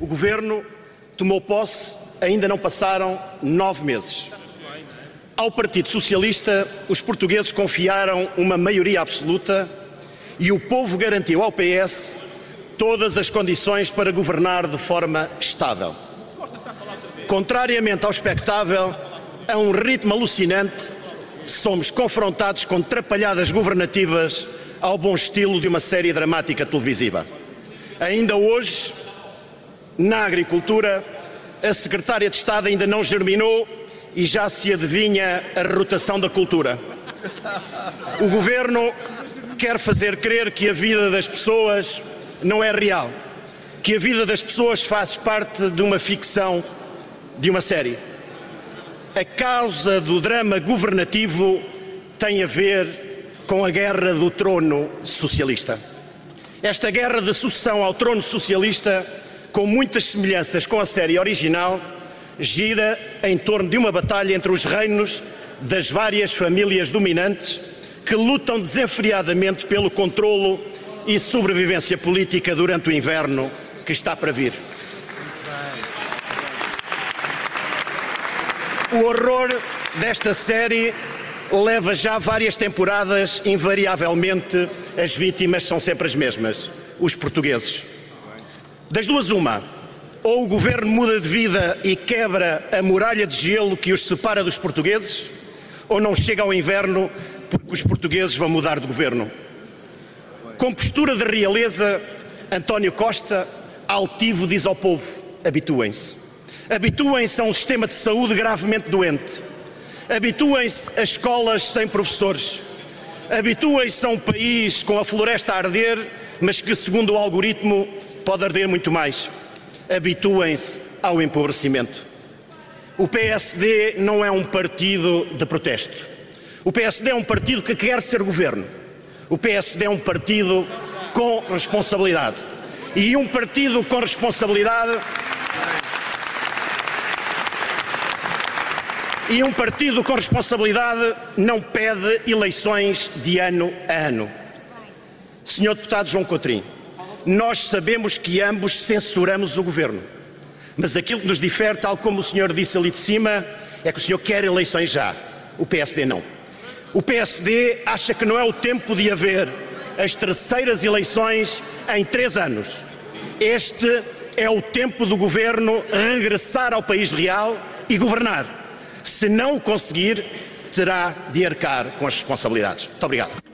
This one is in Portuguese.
O governo tomou posse, ainda não passaram nove meses. Ao Partido Socialista, os portugueses confiaram uma maioria absoluta e o povo garantiu ao PS todas as condições para governar de forma estável. Contrariamente ao expectável, a um ritmo alucinante, somos confrontados com trapalhadas governativas ao bom estilo de uma série dramática televisiva. Ainda hoje, na agricultura, a secretária de Estado ainda não germinou e já se adivinha a rotação da cultura. O governo quer fazer crer que a vida das pessoas não é real, que a vida das pessoas faz parte de uma ficção, de uma série. A causa do drama governativo tem a ver com a guerra do trono socialista. Esta guerra de sucessão ao trono socialista, com muitas semelhanças com a série original, gira em torno de uma batalha entre os reinos das várias famílias dominantes que lutam desenfreadamente pelo controlo e sobrevivência política durante o inverno que está para vir. O horror desta série leva já várias temporadas, invariavelmente as vítimas são sempre as mesmas, os portugueses. Das duas, uma ou o governo muda de vida e quebra a muralha de gelo que os separa dos portugueses, ou não chega ao inverno porque os portugueses vão mudar de governo. Com postura de realeza, António Costa, altivo, diz ao povo: habituem-se. Habituem-se a um sistema de saúde gravemente doente. Habituem-se a escolas sem professores. Habituem-se a um país com a floresta a arder, mas que, segundo o algoritmo, pode arder muito mais habituem-se ao empobrecimento. O PSD não é um partido de protesto. O PSD é um partido que quer ser governo. O PSD é um partido com responsabilidade. E um partido com responsabilidade. E um partido com responsabilidade não pede eleições de ano a ano. Senhor Deputado João Coutrinho, nós sabemos que ambos censuramos o governo. Mas aquilo que nos difere, tal como o senhor disse ali de cima, é que o senhor quer eleições já. O PSD não. O PSD acha que não é o tempo de haver as terceiras eleições em três anos. Este é o tempo do governo regressar ao país real e governar. Se não o conseguir, terá de arcar com as responsabilidades. Muito obrigado.